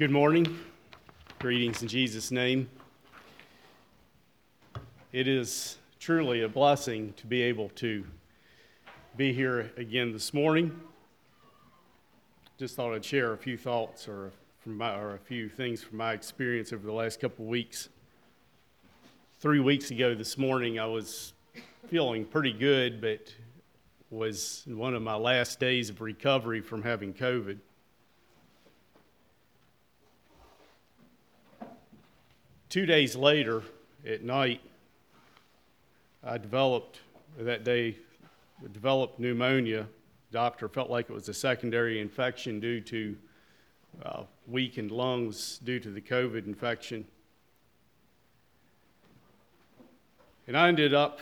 Good morning. Greetings in Jesus' name. It is truly a blessing to be able to be here again this morning. Just thought I'd share a few thoughts or, my, or a few things from my experience over the last couple of weeks. Three weeks ago this morning, I was feeling pretty good, but was one of my last days of recovery from having COVID. Two days later, at night, I developed that day developed pneumonia. Doctor felt like it was a secondary infection due to uh, weakened lungs due to the COVID infection. And I ended up,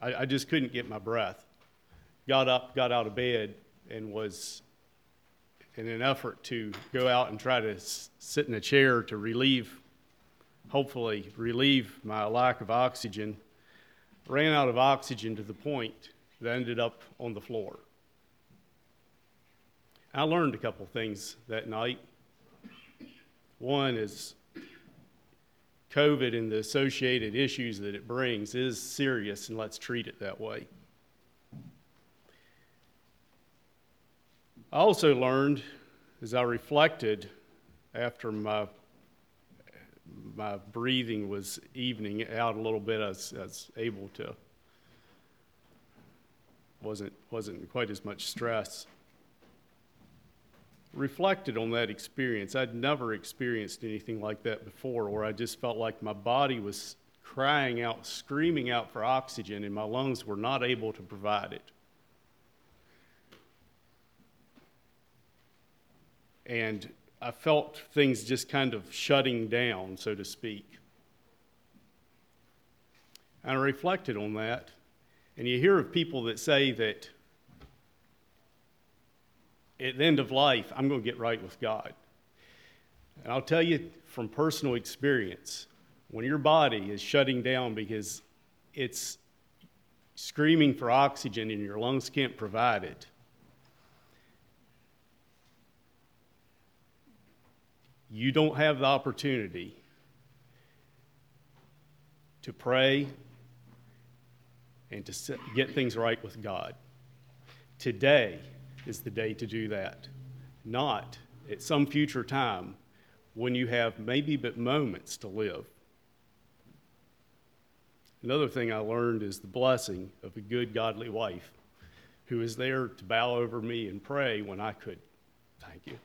I, I just couldn't get my breath. Got up, got out of bed, and was in an effort to go out and try to sit in a chair to relieve, hopefully, relieve my lack of oxygen, ran out of oxygen to the point that I ended up on the floor. I learned a couple things that night. One is COVID and the associated issues that it brings is serious, and let's treat it that way. I also learned as I reflected after my my breathing was evening out a little bit, I was, I was able to wasn't wasn't quite as much stress. Reflected on that experience. I'd never experienced anything like that before, where I just felt like my body was crying out, screaming out for oxygen, and my lungs were not able to provide it. And I felt things just kind of shutting down, so to speak. And I reflected on that, and you hear of people that say that at the end of life, I'm going to get right with God. And I'll tell you from personal experience, when your body is shutting down because it's screaming for oxygen and your lungs can't provide it, you don't have the opportunity to pray and to get things right with God. Today is the day to do that, not at some future time when you have maybe but moments to live. Another thing I learned is the blessing of a good, godly wife who is there to bow over me and pray when I could. Thank you.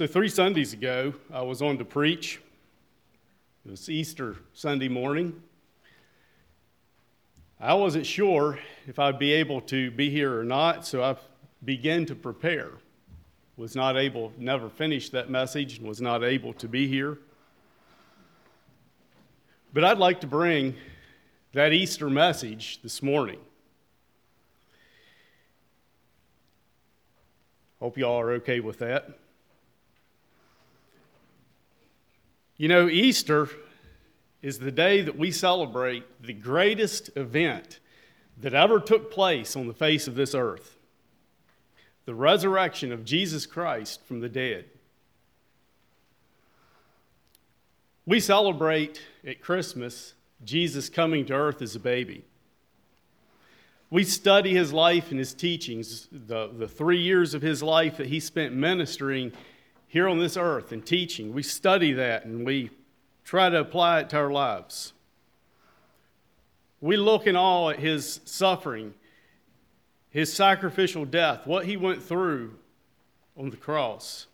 So, three Sundays ago, I was on to preach. It was Easter Sunday morning. I wasn't sure if I'd be able to be here or not, so I began to prepare. Was not able, never finished that message, and was not able to be here. But I'd like to bring that Easter message this morning. Hope y'all are okay with that. You know, Easter is the day that we celebrate the greatest event that ever took place on the face of this earth the resurrection of Jesus Christ from the dead. We celebrate at Christmas Jesus coming to earth as a baby. We study his life and his teachings, the, the three years of his life that he spent ministering here on this earth and teaching. We study that and we try to apply it to our lives. We look in awe at his suffering, his sacrificial death, what he went through on the cross.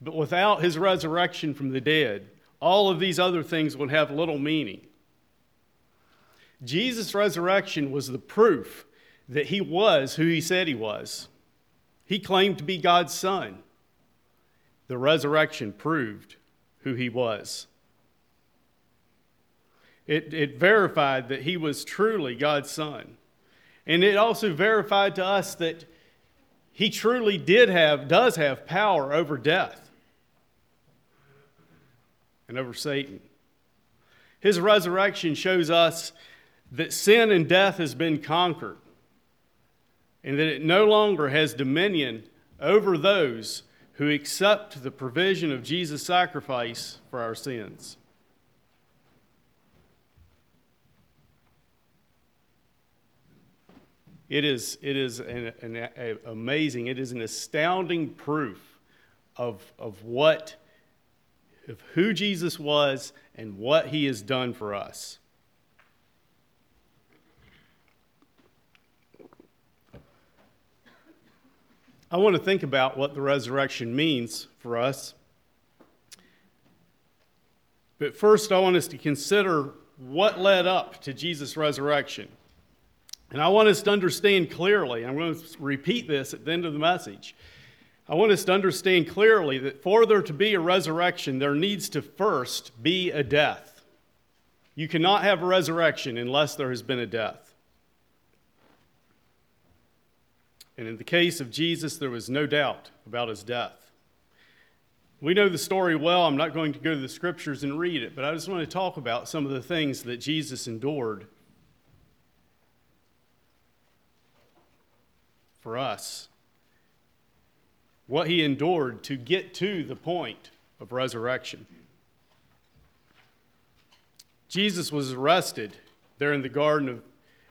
But without his resurrection from the dead, all of these other things would have little meaning. Jesus' resurrection was the proof that he was who he said he was. He claimed to be God's son. The resurrection proved who he was. It, it verified that he was truly God's son. And it also verified to us that he truly did have, does have power over death and over Satan. His resurrection shows us that sin and death has been conquered, and that it no longer has dominion over those who accept the provision of Jesus' sacrifice for our sins. It is, it is an, an, an amazing, it is an astounding proof of, of what, of who Jesus was and what he has done for us. I want to think about what the resurrection means for us. But first, I want us to consider what led up to Jesus' resurrection. And I want us to understand clearly, I'm going to repeat this at the end of the message. I want us to understand clearly that for there to be a resurrection, there needs to first be a death. You cannot have a resurrection unless there has been a death. And in the case of Jesus, there was no doubt about his death. We know the story well. I'm not going to go to the scriptures and read it, but I just want to talk about some of the things that Jesus endured for us. What he endured to get to the point of resurrection. Jesus was arrested there in the Garden of,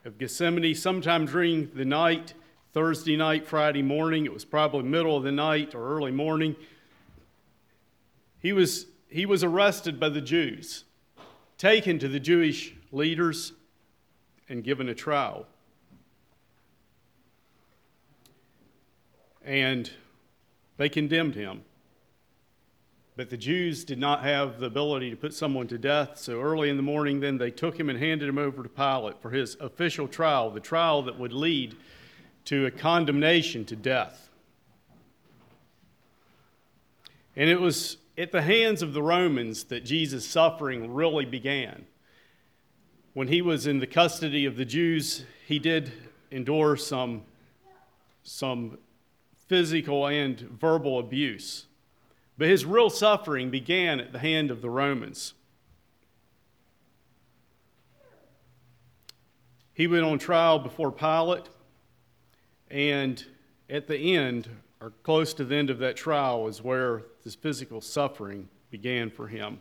of Gethsemane sometime during the night, Thursday night, Friday morning. It was probably middle of the night or early morning. He was, he was arrested by the Jews, taken to the Jewish leaders, and given a trial. and they condemned him. But the Jews did not have the ability to put someone to death, so early in the morning, then they took him and handed him over to Pilate for his official trial, the trial that would lead to a condemnation to death. And it was at the hands of the Romans that Jesus' suffering really began. When he was in the custody of the Jews, he did endure some, some physical and verbal abuse. But his real suffering began at the hand of the Romans. He went on trial before Pilate, and at the end, or close to the end of that trial, is where this physical suffering began for him.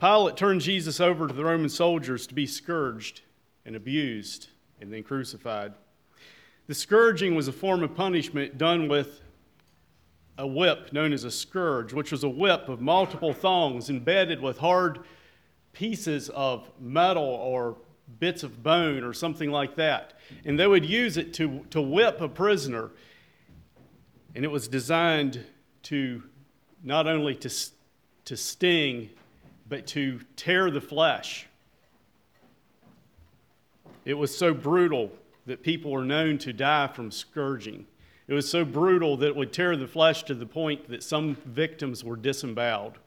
Pilate turned Jesus over to the Roman soldiers to be scourged and abused and then crucified. The scourging was a form of punishment done with a whip known as a scourge, which was a whip of multiple thongs embedded with hard pieces of metal or bits of bone or something like that. And they would use it to, to whip a prisoner. And it was designed to not only to, to sting, but to tear the flesh. It was so brutal that people were known to die from scourging. It was so brutal that it would tear the flesh to the point that some victims were disemboweled.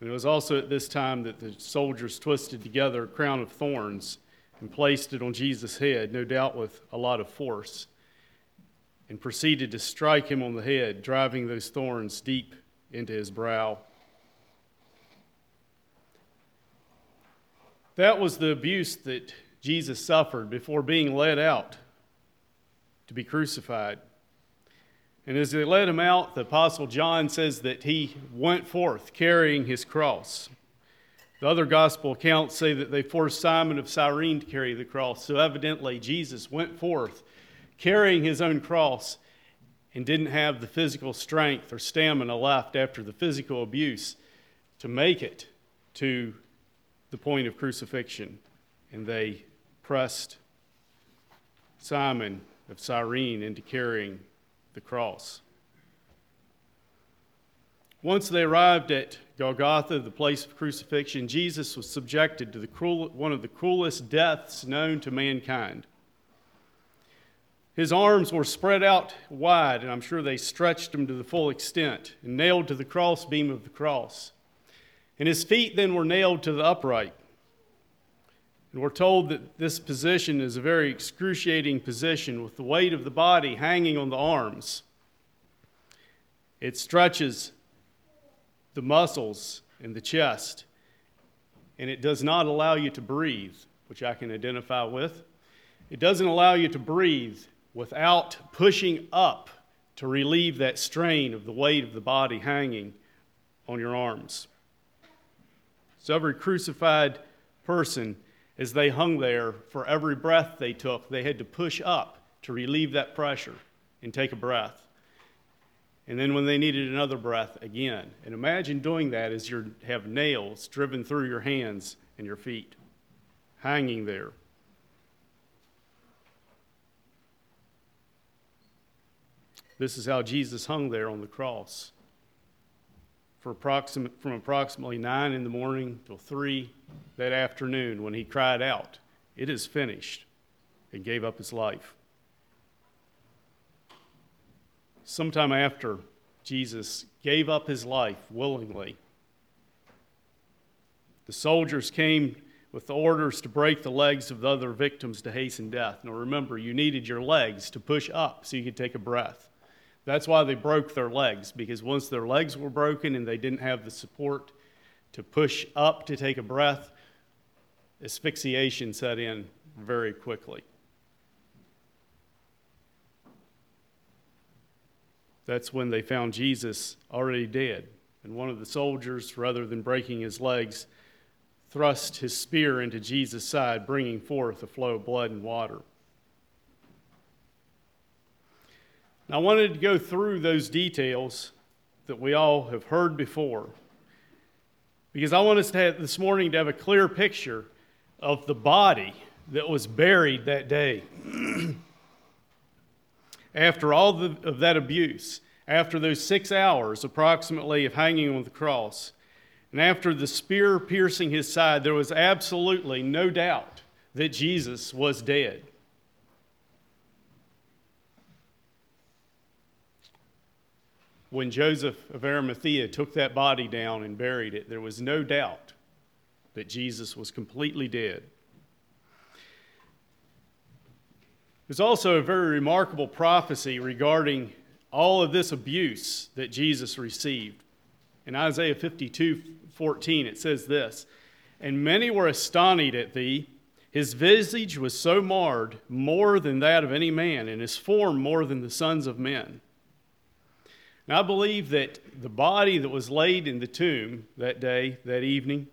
It was also at this time that the soldiers twisted together a crown of thorns and placed it on Jesus' head, no doubt with a lot of force, and proceeded to strike him on the head, driving those thorns deep into his brow. That was the abuse that Jesus suffered before being led out to be crucified. And as they led him out, the Apostle John says that he went forth carrying his cross. The other gospel accounts say that they forced Simon of Cyrene to carry the cross. So evidently, Jesus went forth carrying his own cross and didn't have the physical strength or stamina left after the physical abuse to make it to the point of crucifixion, and they pressed Simon of Cyrene into carrying the cross. Once they arrived at Golgotha, the place of crucifixion, Jesus was subjected to the cruel, one of the cruelest deaths known to mankind. His arms were spread out wide, and I'm sure they stretched him to the full extent, and nailed to the crossbeam of the cross. And his feet then were nailed to the upright. And we're told that this position is a very excruciating position with the weight of the body hanging on the arms. It stretches the muscles in the chest, and it does not allow you to breathe, which I can identify with. It doesn't allow you to breathe without pushing up to relieve that strain of the weight of the body hanging on your arms. So every crucified person, as they hung there, for every breath they took, they had to push up to relieve that pressure and take a breath. And then when they needed another breath, again. And imagine doing that as you have nails driven through your hands and your feet, hanging there. This is how Jesus hung there on the cross approximate, from approximately 9 in the morning till 3 that afternoon when he cried out, It is finished, and gave up his life. Sometime after Jesus gave up his life willingly, the soldiers came with the orders to break the legs of the other victims to hasten death. Now remember, you needed your legs to push up so you could take a breath. That's why they broke their legs, because once their legs were broken and they didn't have the support to push up to take a breath, asphyxiation set in very quickly. That's when they found Jesus already dead. And one of the soldiers, rather than breaking his legs, thrust his spear into Jesus' side, bringing forth a flow of blood and water. I wanted to go through those details that we all have heard before because I want us to have, this morning to have a clear picture of the body that was buried that day. after all the, of that abuse, after those six hours approximately of hanging on the cross, and after the spear piercing his side, there was absolutely no doubt that Jesus was dead. When Joseph of Arimathea took that body down and buried it, there was no doubt that Jesus was completely dead. There's also a very remarkable prophecy regarding all of this abuse that Jesus received. In Isaiah 52 14, it says this And many were astonished at thee. His visage was so marred, more than that of any man, and his form more than the sons of men. Now, I believe that the body that was laid in the tomb that day, that evening,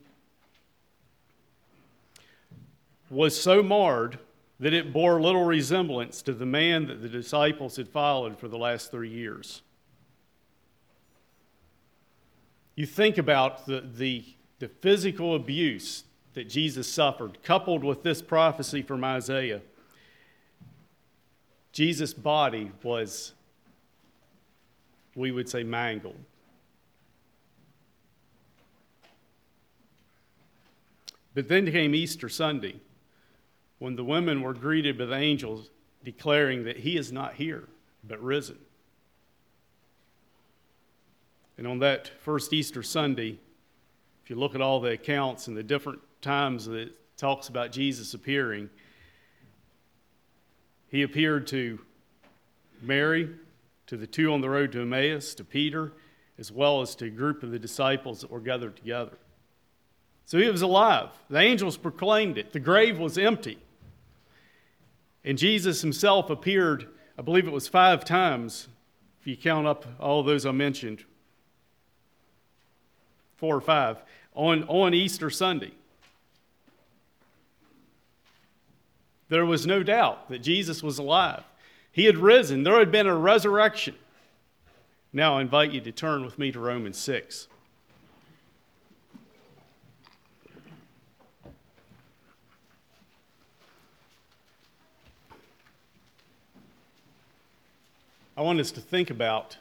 was so marred that it bore little resemblance to the man that the disciples had followed for the last three years. You think about the, the, the physical abuse that Jesus suffered, coupled with this prophecy from Isaiah. Jesus' body was we would say mangled. But then came Easter Sunday when the women were greeted with angels declaring that he is not here, but risen. And on that first Easter Sunday, if you look at all the accounts and the different times that it talks about Jesus appearing, he appeared to Mary, to the two on the road to Emmaus, to Peter, as well as to a group of the disciples that were gathered together. So he was alive. The angels proclaimed it. The grave was empty. And Jesus himself appeared, I believe it was five times, if you count up all those I mentioned, four or five, on, on Easter Sunday. There was no doubt that Jesus was alive. He had risen, there had been a resurrection. Now I invite you to turn with me to Romans 6. I want us to think about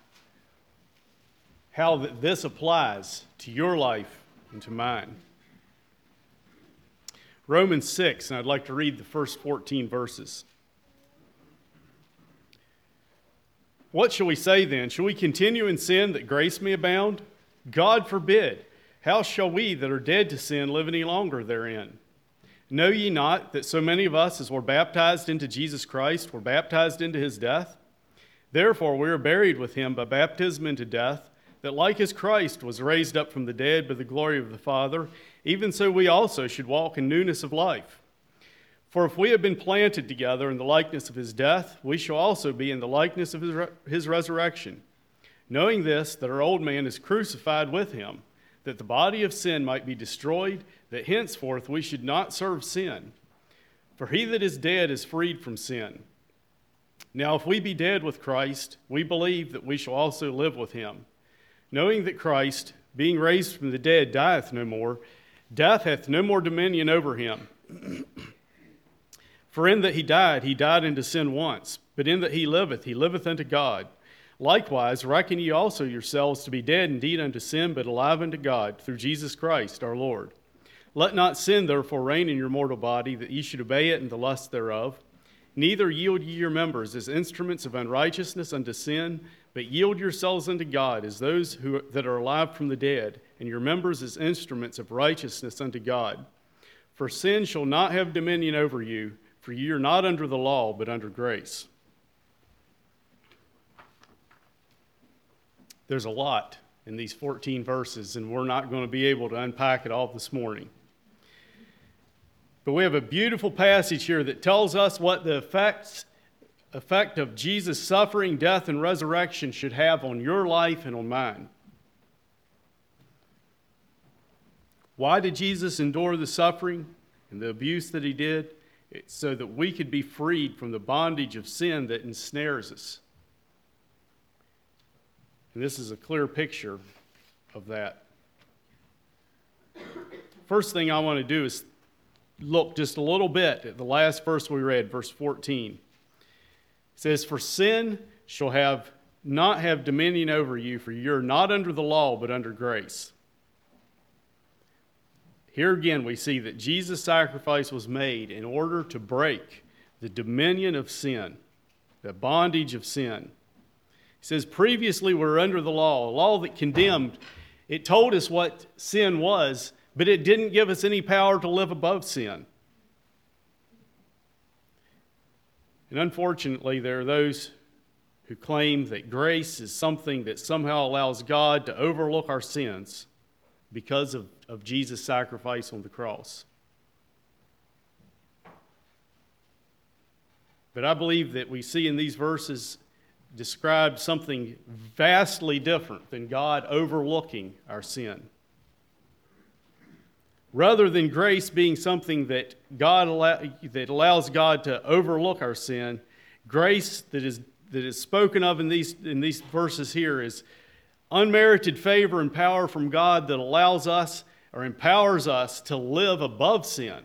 how this applies to your life and to mine. Romans 6, and I'd like to read the first 14 verses. What shall we say then? Shall we continue in sin that grace may abound? God forbid. How shall we that are dead to sin live any longer therein? Know ye not that so many of us as were baptized into Jesus Christ were baptized into his death? Therefore we are buried with him by baptism into death, that like as Christ was raised up from the dead by the glory of the Father, even so we also should walk in newness of life. For if we have been planted together in the likeness of his death, we shall also be in the likeness of his, re- his resurrection. Knowing this, that our old man is crucified with him, that the body of sin might be destroyed, that henceforth we should not serve sin. For he that is dead is freed from sin. Now, if we be dead with Christ, we believe that we shall also live with him knowing that Christ, being raised from the dead, dieth no more, death hath no more dominion over him. For in that he died, he died unto sin once, but in that he liveth, he liveth unto God. Likewise, reckon ye also yourselves to be dead indeed unto sin, but alive unto God, through Jesus Christ our Lord. Let not sin therefore reign in your mortal body, that ye should obey it in the lust thereof. Neither yield ye your members as instruments of unrighteousness unto sin, but yield yourselves unto God as those who, that are alive from the dead, and your members as instruments of righteousness unto God. For sin shall not have dominion over you, for you are not under the law, but under grace. There's a lot in these 14 verses, and we're not going to be able to unpack it all this morning. But we have a beautiful passage here that tells us what the effects effect of Jesus' suffering, death, and resurrection should have on your life and on mine. Why did Jesus endure the suffering and the abuse that he did? So that we could be freed from the bondage of sin that ensnares us. And this is a clear picture of that. First thing I want to do is look just a little bit at the last verse we read, verse 14. It says, For sin shall have not have dominion over you, for you're not under the law, but under grace. Here again, we see that Jesus' sacrifice was made in order to break the dominion of sin, the bondage of sin. He says, Previously, we were under the law, a law that condemned. It told us what sin was, but it didn't give us any power to live above sin. And unfortunately, there are those who claim that grace is something that somehow allows God to overlook our sins because of, of Jesus' sacrifice on the cross. But I believe that we see in these verses described something vastly different than God overlooking our sin rather than grace being something that God allow, that allows God to overlook our sin, grace that is that is spoken of in these in these verses here is unmerited favor and power from God that allows us or empowers us to live above sin.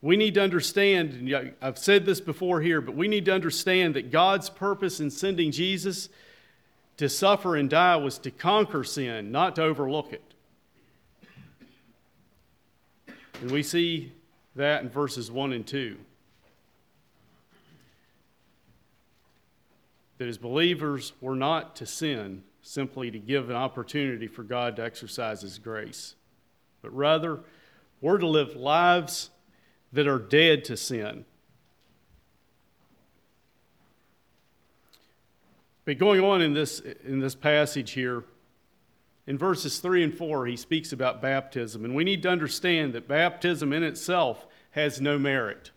We need to understand, and I've said this before here, but we need to understand that God's purpose in sending Jesus to suffer and die was to conquer sin, not to overlook it. And we see that in verses 1 and 2. That as believers, we're not to sin simply to give an opportunity for God to exercise His grace, but rather, we're to live lives that are dead to sin. But going on in this, in this passage here, in verses 3 and 4, he speaks about baptism, and we need to understand that baptism in itself has no merit.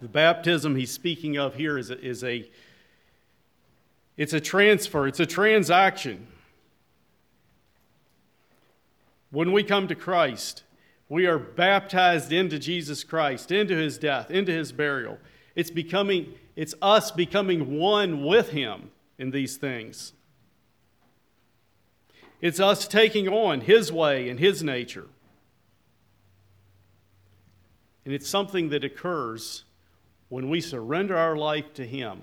The baptism he's speaking of here is a, is a it's a transfer, it's a transaction. When we come to Christ, we are baptized into Jesus Christ, into his death, into his burial. It's becoming it's us becoming one with him in these things. It's us taking on His way and His nature. And it's something that occurs when we surrender our life to Him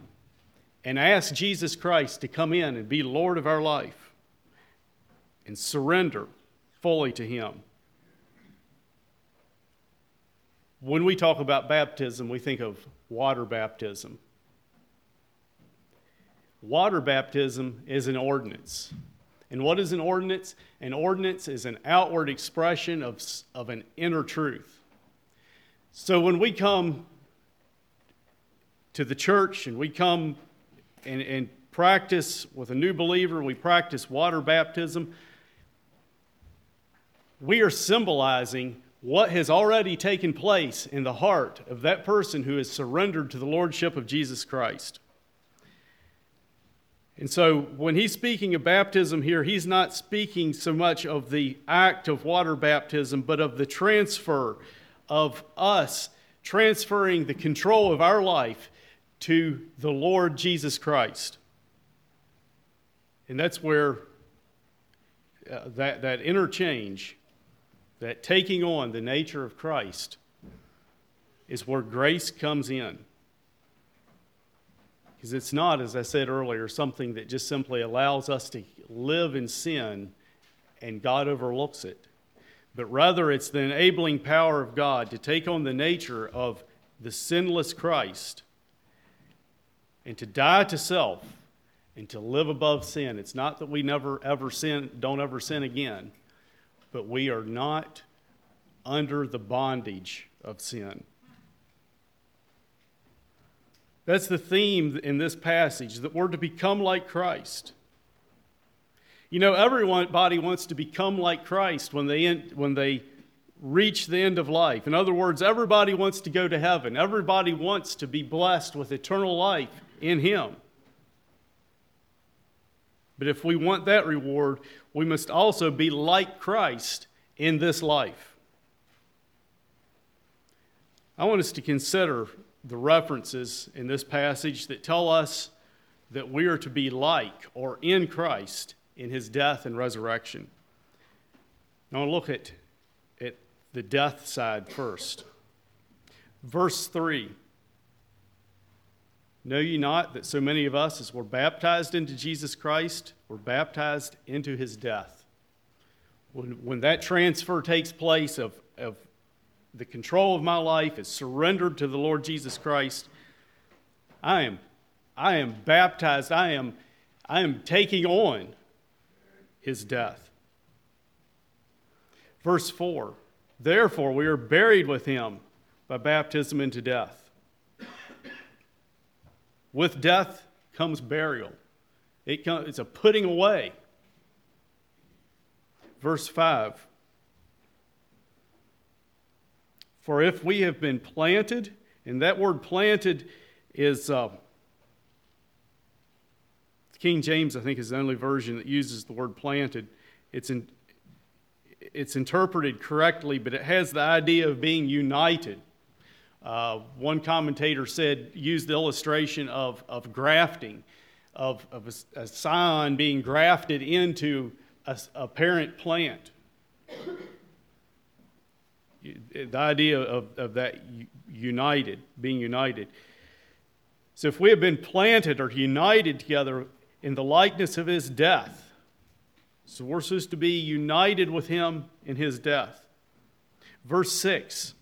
and ask Jesus Christ to come in and be Lord of our life and surrender fully to Him. When we talk about baptism, we think of water baptism. Water baptism is an ordinance. And what is an ordinance? An ordinance is an outward expression of, of an inner truth. So when we come to the church and we come and, and practice with a new believer, we practice water baptism, we are symbolizing what has already taken place in the heart of that person who has surrendered to the Lordship of Jesus Christ. And so, when he's speaking of baptism here, he's not speaking so much of the act of water baptism, but of the transfer of us transferring the control of our life to the Lord Jesus Christ. And that's where uh, that, that interchange, that taking on the nature of Christ, is where grace comes in. Because it's not, as I said earlier, something that just simply allows us to live in sin and God overlooks it. But rather, it's the enabling power of God to take on the nature of the sinless Christ and to die to self and to live above sin. It's not that we never ever sin, don't ever sin again, but we are not under the bondage of sin. That's the theme in this passage that we're to become like Christ. You know, everybody wants to become like Christ when they, when they reach the end of life. In other words, everybody wants to go to heaven. Everybody wants to be blessed with eternal life in Him. But if we want that reward, we must also be like Christ in this life. I want us to consider the references in this passage that tell us that we are to be like or in Christ in his death and resurrection. Now, look at, at the death side first. Verse 3 Know ye not that so many of us, as were baptized into Jesus Christ, were baptized into his death? When, when that transfer takes place of, of the control of my life is surrendered to the Lord Jesus Christ, I am, I am baptized. I am, I am taking on his death. Verse 4 Therefore, we are buried with him by baptism into death. With death comes burial, it it's a putting away. Verse 5 For if we have been planted, and that word planted is uh, King James, I think, is the only version that uses the word planted. It's, in, it's interpreted correctly, but it has the idea of being united. Uh, one commentator said, used the illustration of, of grafting, of, of a, a scion being grafted into a, a parent plant the idea of, of that united, being united. So if we have been planted or united together in the likeness of his death, so we're supposed to be united with him in his death. Verse 6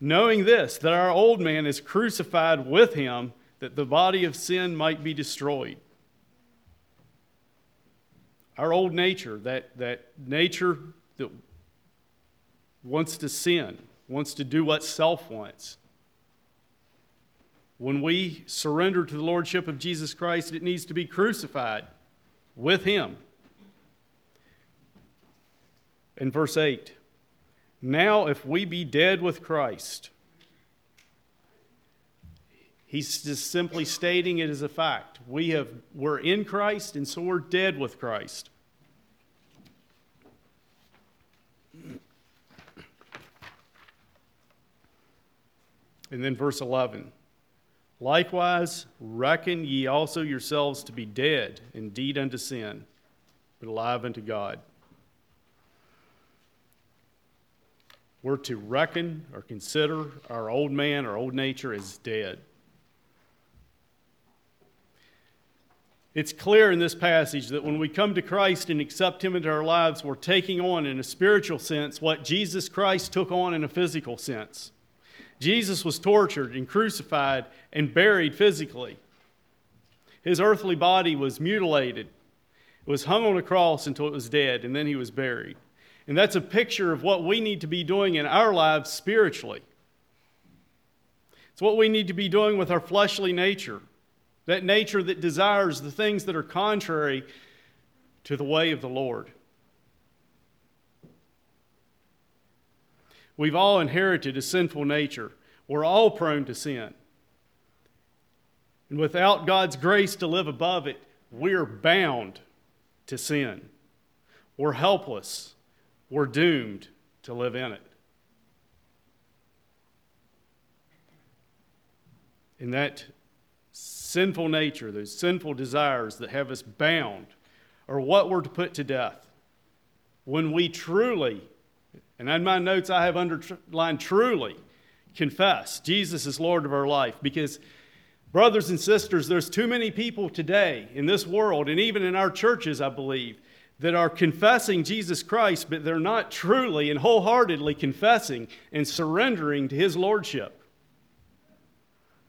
Knowing this, that our old man is crucified with him, that the body of sin might be destroyed. Our old nature, that, that nature that wants to sin, wants to do what self wants. When we surrender to the Lordship of Jesus Christ, it needs to be crucified with Him. In verse 8, now if we be dead with Christ, he's just simply stating it as a fact. We have, we're in Christ, and so we're dead with Christ. And then verse 11 Likewise, reckon ye also yourselves to be dead indeed unto sin, but alive unto God. We're to reckon or consider our old man, our old nature, as dead. It's clear in this passage that when we come to Christ and accept Him into our lives, we're taking on, in a spiritual sense, what Jesus Christ took on in a physical sense. Jesus was tortured and crucified and buried physically. His earthly body was mutilated, it was hung on a cross until it was dead, and then he was buried. And that's a picture of what we need to be doing in our lives spiritually. It's what we need to be doing with our fleshly nature. that nature that desires the things that are contrary to the way of the Lord. We've all inherited a sinful nature. We're all prone to sin. And without God's grace to live above it, we're bound to sin. We're helpless. We're doomed to live in it. In that sinful nature, those sinful desires that have us bound, are what we're to put to death. When we truly, and in my notes I have underlined truly, confess Jesus is Lord of our life. Because, brothers and sisters, there's too many people today in this world, and even in our churches, I believe, that are confessing Jesus Christ, but they're not truly and wholeheartedly confessing and surrendering to his lordship.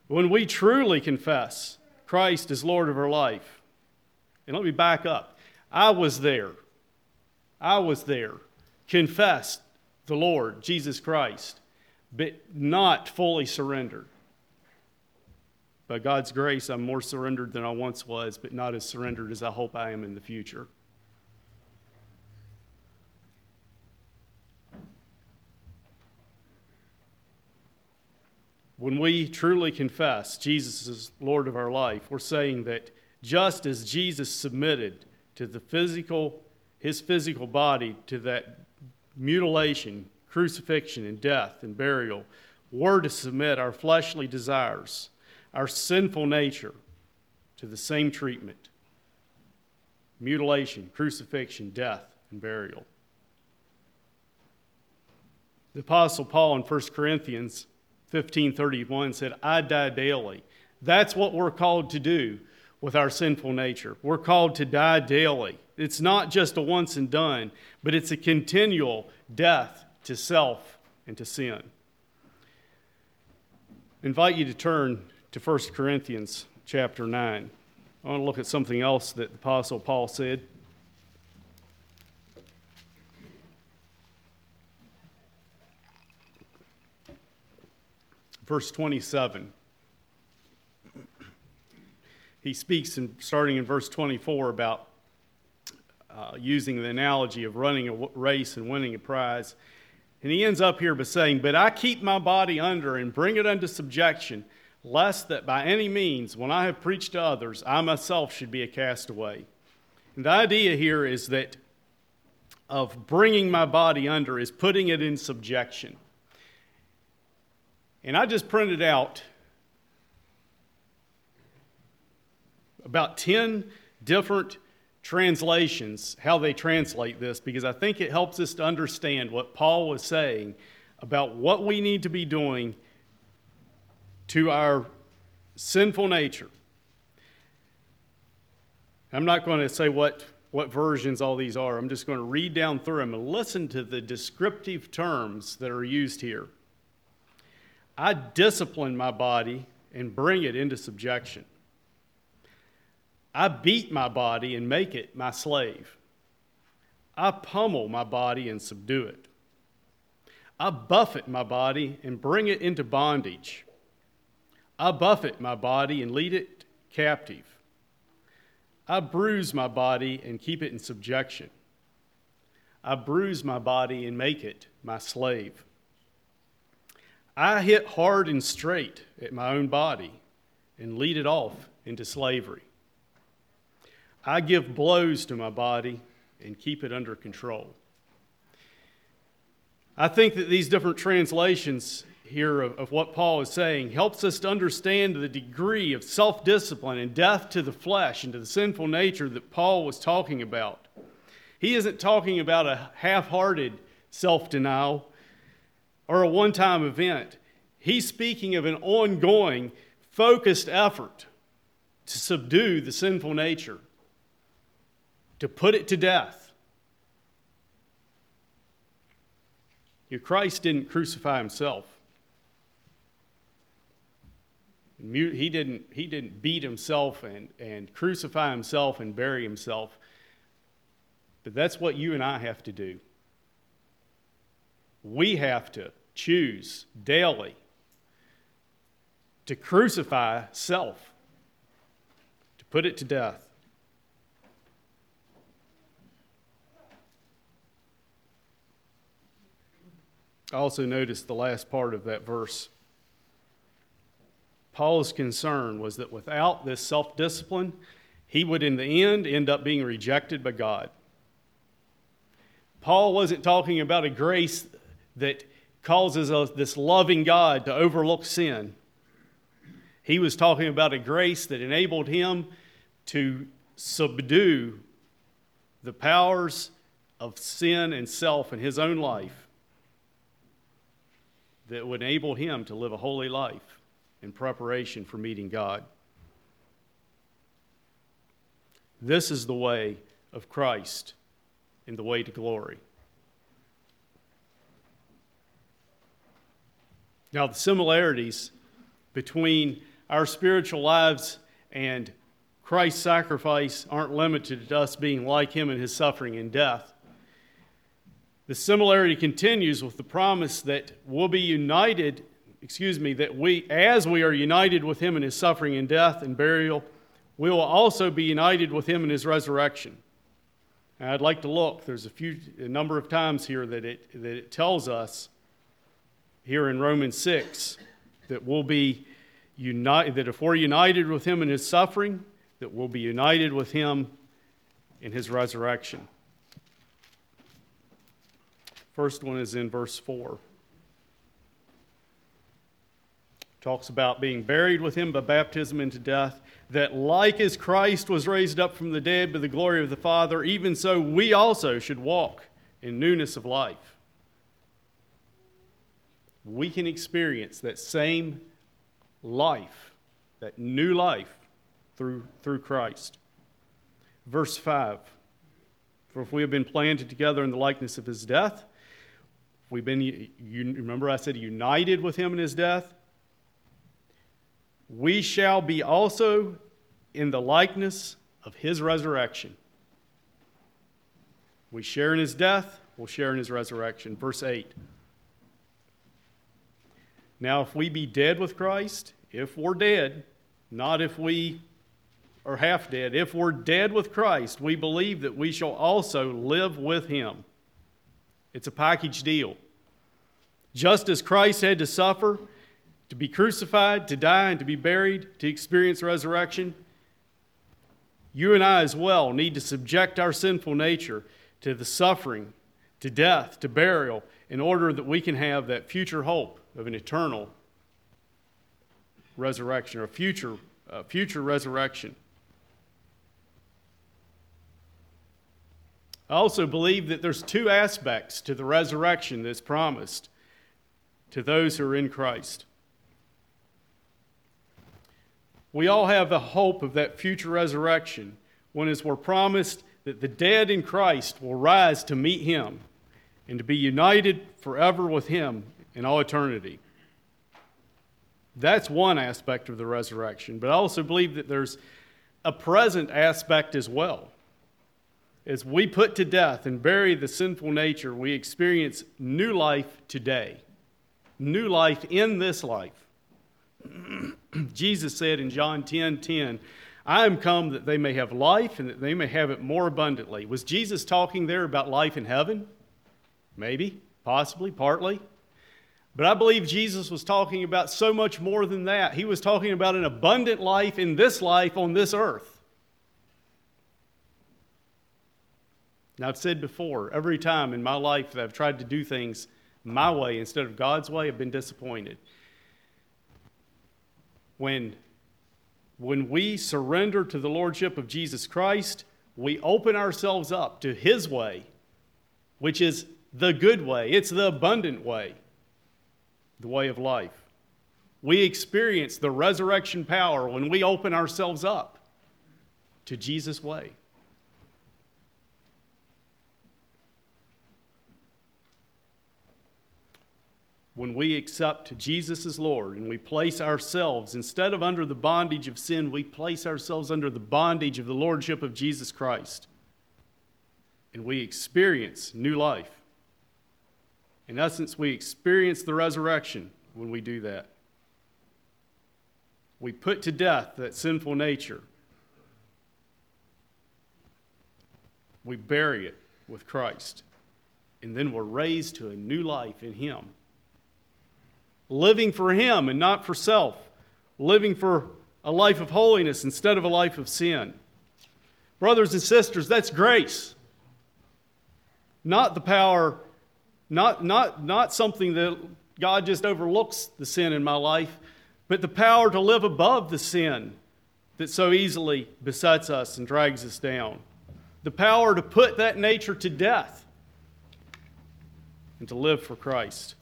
When we truly confess Christ as Lord of our life, and let me back up. I was there. I was there. Confessed the Lord, Jesus Christ, but not fully surrendered. By God's grace, I'm more surrendered than I once was, but not as surrendered as I hope I am in the future. When we truly confess Jesus is Lord of our life, we're saying that just as Jesus submitted to the physical, his physical body to that mutilation, crucifixion, and death and burial, we're to submit our fleshly desires, our sinful nature, to the same treatment mutilation, crucifixion, death, and burial. The Apostle Paul in 1 Corinthians 1531 said, I die daily. That's what we're called to do with our sinful nature. We're called to die daily. It's not just a once and done, but it's a continual death to self and to sin. I invite you to turn to 1 Corinthians chapter 9. I want to look at something else that the Apostle Paul said. Verse 27. He speaks, in, starting in verse 24, about uh, using the analogy of running a race and winning a prize. And he ends up here by saying, But I keep my body under and bring it unto subjection, lest that by any means, when I have preached to others, I myself should be a castaway. And the idea here is that of bringing my body under is putting it in subjection. And I just printed out about 10 different translations, how they translate this, because I think it helps us to understand what Paul was saying about what we need to be doing to our sinful nature. I'm not going to say what, what versions all these are. I'm just going to read down through them and listen to the descriptive terms that are used here. I discipline my body and bring it into subjection. I beat my body and make it my slave. I pummel my body and subdue it. I buffet my body and bring it into bondage. I buffet my body and lead it captive. I bruise my body and keep it in subjection. I bruise my body and make it my slave. I hit hard and straight at my own body and lead it off into slavery. I give blows to my body and keep it under control. I think that these different translations here of, of what Paul is saying helps us to understand the degree of self discipline and death to the flesh and to the sinful nature that Paul was talking about. He isn't talking about a half hearted self denial or a one time event. He's speaking of an ongoing, focused effort to subdue the sinful nature, to put it to death. Your Christ didn't crucify himself. He didn't, he didn't beat himself and, and crucify himself and bury himself. But that's what you and I have to do we have to choose daily to crucify self to put it to death. I also noticed the last part of that verse. Paul's concern was that without this self discipline, he would in the end end up being rejected by God. Paul wasn't talking about a grace that causes us, this loving God to overlook sin. He was talking about a grace that enabled him to subdue the powers of sin and self in his own life that would enable him to live a holy life in preparation for meeting God. This is the way of Christ in the way to glory. Now, the similarities between our spiritual lives and Christ's sacrifice aren't limited to us being like him in his suffering and death. The similarity continues with the promise that we'll be united, excuse me, that we, as we are united with him in his suffering and death and burial, we will also be united with him in his resurrection. And I'd like to look, there's a few a number of times here that it, that it tells us here in Romans 6 that we'll be united, that if we're united with him in his suffering, that we'll be united with him in his resurrection. First one is in verse 4. Talks about being buried with him by baptism into death, that like as Christ was raised up from the dead by the glory of the Father, even so we also should walk in newness of life. We can experience that same life, that new life through, through Christ. Verse 5 For if we have been planted together in the likeness of his death, we've been, you, remember I said united with him in his death? we shall be also in the likeness of his resurrection. We share in his death, we'll share in his resurrection. Verse 8. Now, if we be dead with Christ, if we're dead, not if we are half dead, if we're dead with Christ, we believe that we shall also live with him. It's a package deal. Just as Christ had to suffer, to be crucified, to die, and to be buried, to experience resurrection, you and I as well need to subject our sinful nature to the suffering, to death, to burial, in order that we can have that future hope of an eternal resurrection or future, uh, future resurrection. I also believe that there's two aspects to the resurrection that's promised to those who are in Christ. We all have the hope of that future resurrection when, as we're promised, that the dead in Christ will rise to meet Him and to be united forever with Him in all eternity. That's one aspect of the resurrection, but I also believe that there's a present aspect as well. As we put to death and bury the sinful nature, we experience new life today, new life in this life. Jesus said in John 10 10, I am come that they may have life and that they may have it more abundantly. Was Jesus talking there about life in heaven? Maybe, possibly, partly. But I believe Jesus was talking about so much more than that. He was talking about an abundant life in this life on this earth. Now, I've said before, every time in my life that I've tried to do things my way instead of God's way, I've been disappointed when, when we surrender to the Lordship of Jesus Christ, we open ourselves up to His way, which is the good way, it's the abundant way, the way of life. We experience the resurrection power when we open ourselves up to Jesus' way. when we accept Jesus as Lord and we place ourselves, instead of under the bondage of sin, we place ourselves under the bondage of the Lordship of Jesus Christ. And we experience new life. In essence, we experience the resurrection when we do that. We put to death that sinful nature we bury it with Christ, and then we're raised to a new life in Him. Living for Him and not for self, living for a life of holiness instead of a life of sin. Brothers and sisters, that's grace. Not the power, not, not, not something that God just overlooks the sin in my life, but the power to live above the sin that so easily besets us and drags us down. The power to put that nature to death and to live for Christ.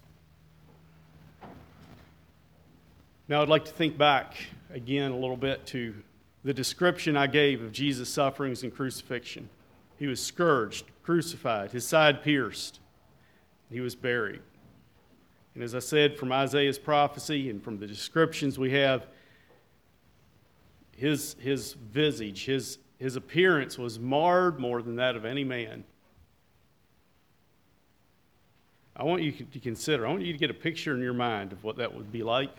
Now, I'd like to think back again a little bit to the description I gave of Jesus' sufferings and crucifixion. He was scourged, crucified, his side pierced, he was buried. And as I said from Isaiah's prophecy and from the descriptions we have, his, his visage, his, his appearance was marred more than that of any man. I want you to consider, I want you to get a picture in your mind of what that would be like.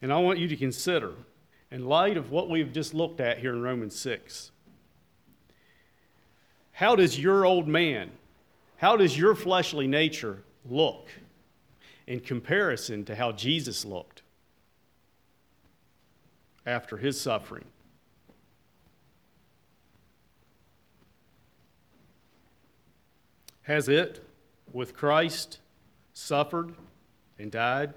And I want you to consider, in light of what we've just looked at here in Romans 6, how does your old man, how does your fleshly nature look in comparison to how Jesus looked after his suffering? Has it, with Christ, suffered and died?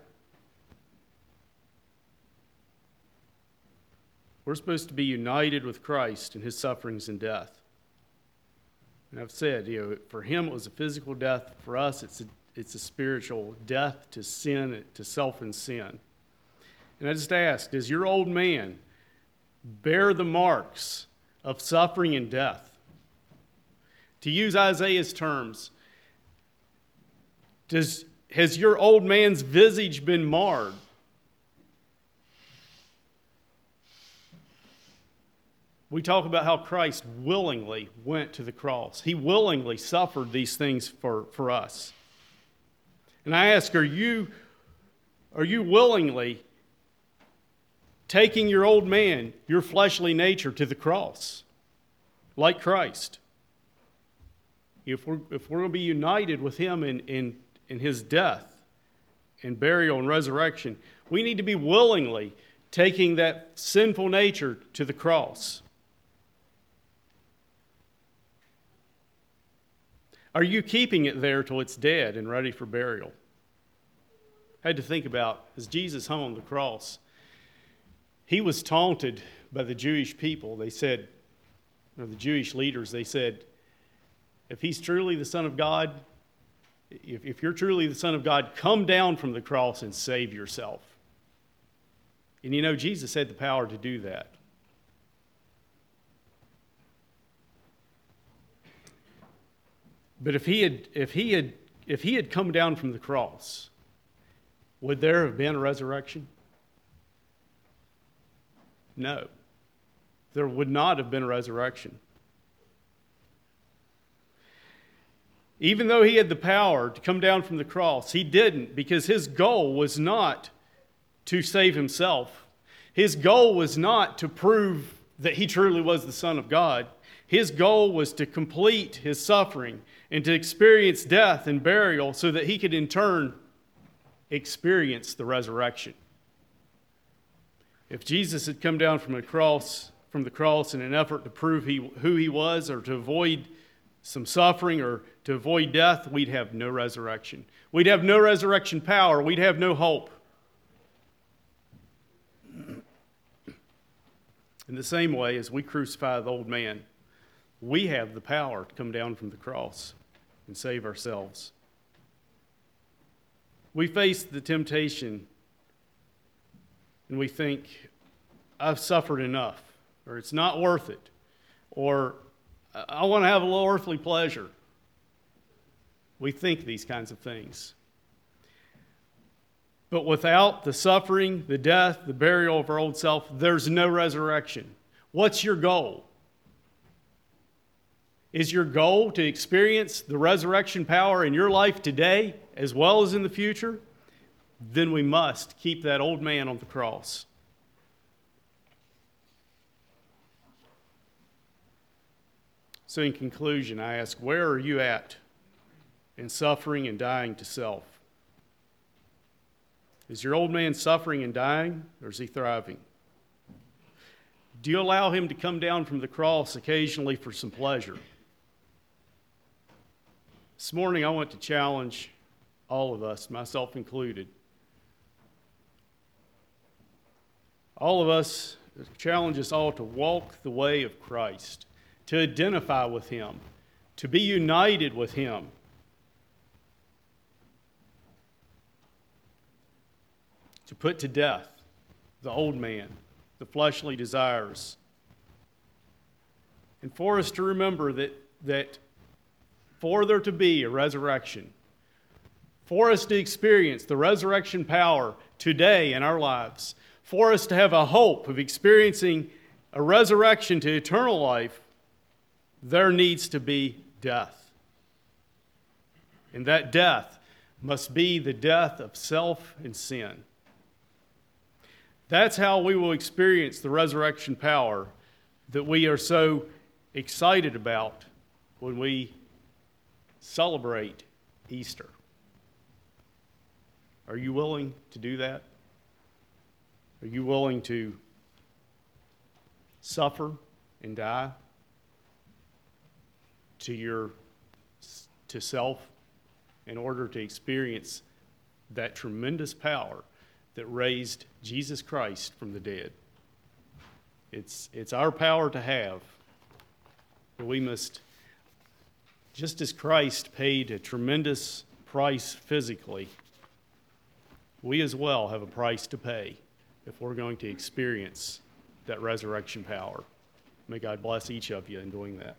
We're supposed to be united with Christ in his sufferings and death. And I've said, you know, for him it was a physical death. For us, it's a, it's a spiritual death to sin, to self and sin. And I just ask, does your old man bear the marks of suffering and death? To use Isaiah's terms, does, has your old man's visage been marred? We talk about how Christ willingly went to the cross. He willingly suffered these things for, for us. And I ask, are you, are you willingly taking your old man, your fleshly nature, to the cross like Christ? If we're, if we're going to be united with him in, in, in his death and burial and resurrection, we need to be willingly taking that sinful nature to the cross. Are you keeping it there till it's dead and ready for burial? I had to think about as Jesus hung on the cross, he was taunted by the Jewish people. They said, or the Jewish leaders, they said, if he's truly the Son of God, if, if you're truly the Son of God, come down from the cross and save yourself. And you know, Jesus had the power to do that. But if he had, if he had, if he had come down from the cross, would there have been a resurrection? No. There would not have been a resurrection. Even though he had the power to come down from the cross, he didn't because his goal was not to save himself. His goal was not to prove that he truly was the Son of God. His goal was to complete his suffering and to experience death and burial so that he could in turn experience the resurrection. If Jesus had come down from the cross, from the cross in an effort to prove he, who he was or to avoid some suffering or to avoid death, we'd have no resurrection. We'd have no resurrection power. We'd have no hope. In the same way as we crucify the old man, we have the power to come down from the cross and save ourselves. We face the temptation and we think, I've suffered enough, or it's not worth it, or I want to have a little earthly pleasure. We think these kinds of things. But without the suffering, the death, the burial of our old self, there's no resurrection. What's your goal? Is your goal to experience the resurrection power in your life today as well as in the future? Then we must keep that old man on the cross. So, in conclusion, I ask, where are you at in suffering and dying to self? Is your old man suffering and dying, or is he thriving? Do you allow him to come down from the cross occasionally for some pleasure? This morning, I want to challenge all of us, myself included. All of us, challenge us all to walk the way of Christ, to identify with him, to be united with him. To put to death the old man, the fleshly desires. And for us to remember that, that for there to be a resurrection, for us to experience the resurrection power today in our lives, for us to have a hope of experiencing a resurrection to eternal life, there needs to be death. And that death must be the death of self and sin. That's how we will experience the resurrection power that we are so excited about when we celebrate Easter. Are you willing to do that? Are you willing to suffer and die to your to self in order to experience that tremendous power that raised Jesus Christ from the dead? It's, it's our power to have, but we must, just as Christ paid a tremendous price physically, we as well have a price to pay if we're going to experience that resurrection power. May God bless each of you in doing that.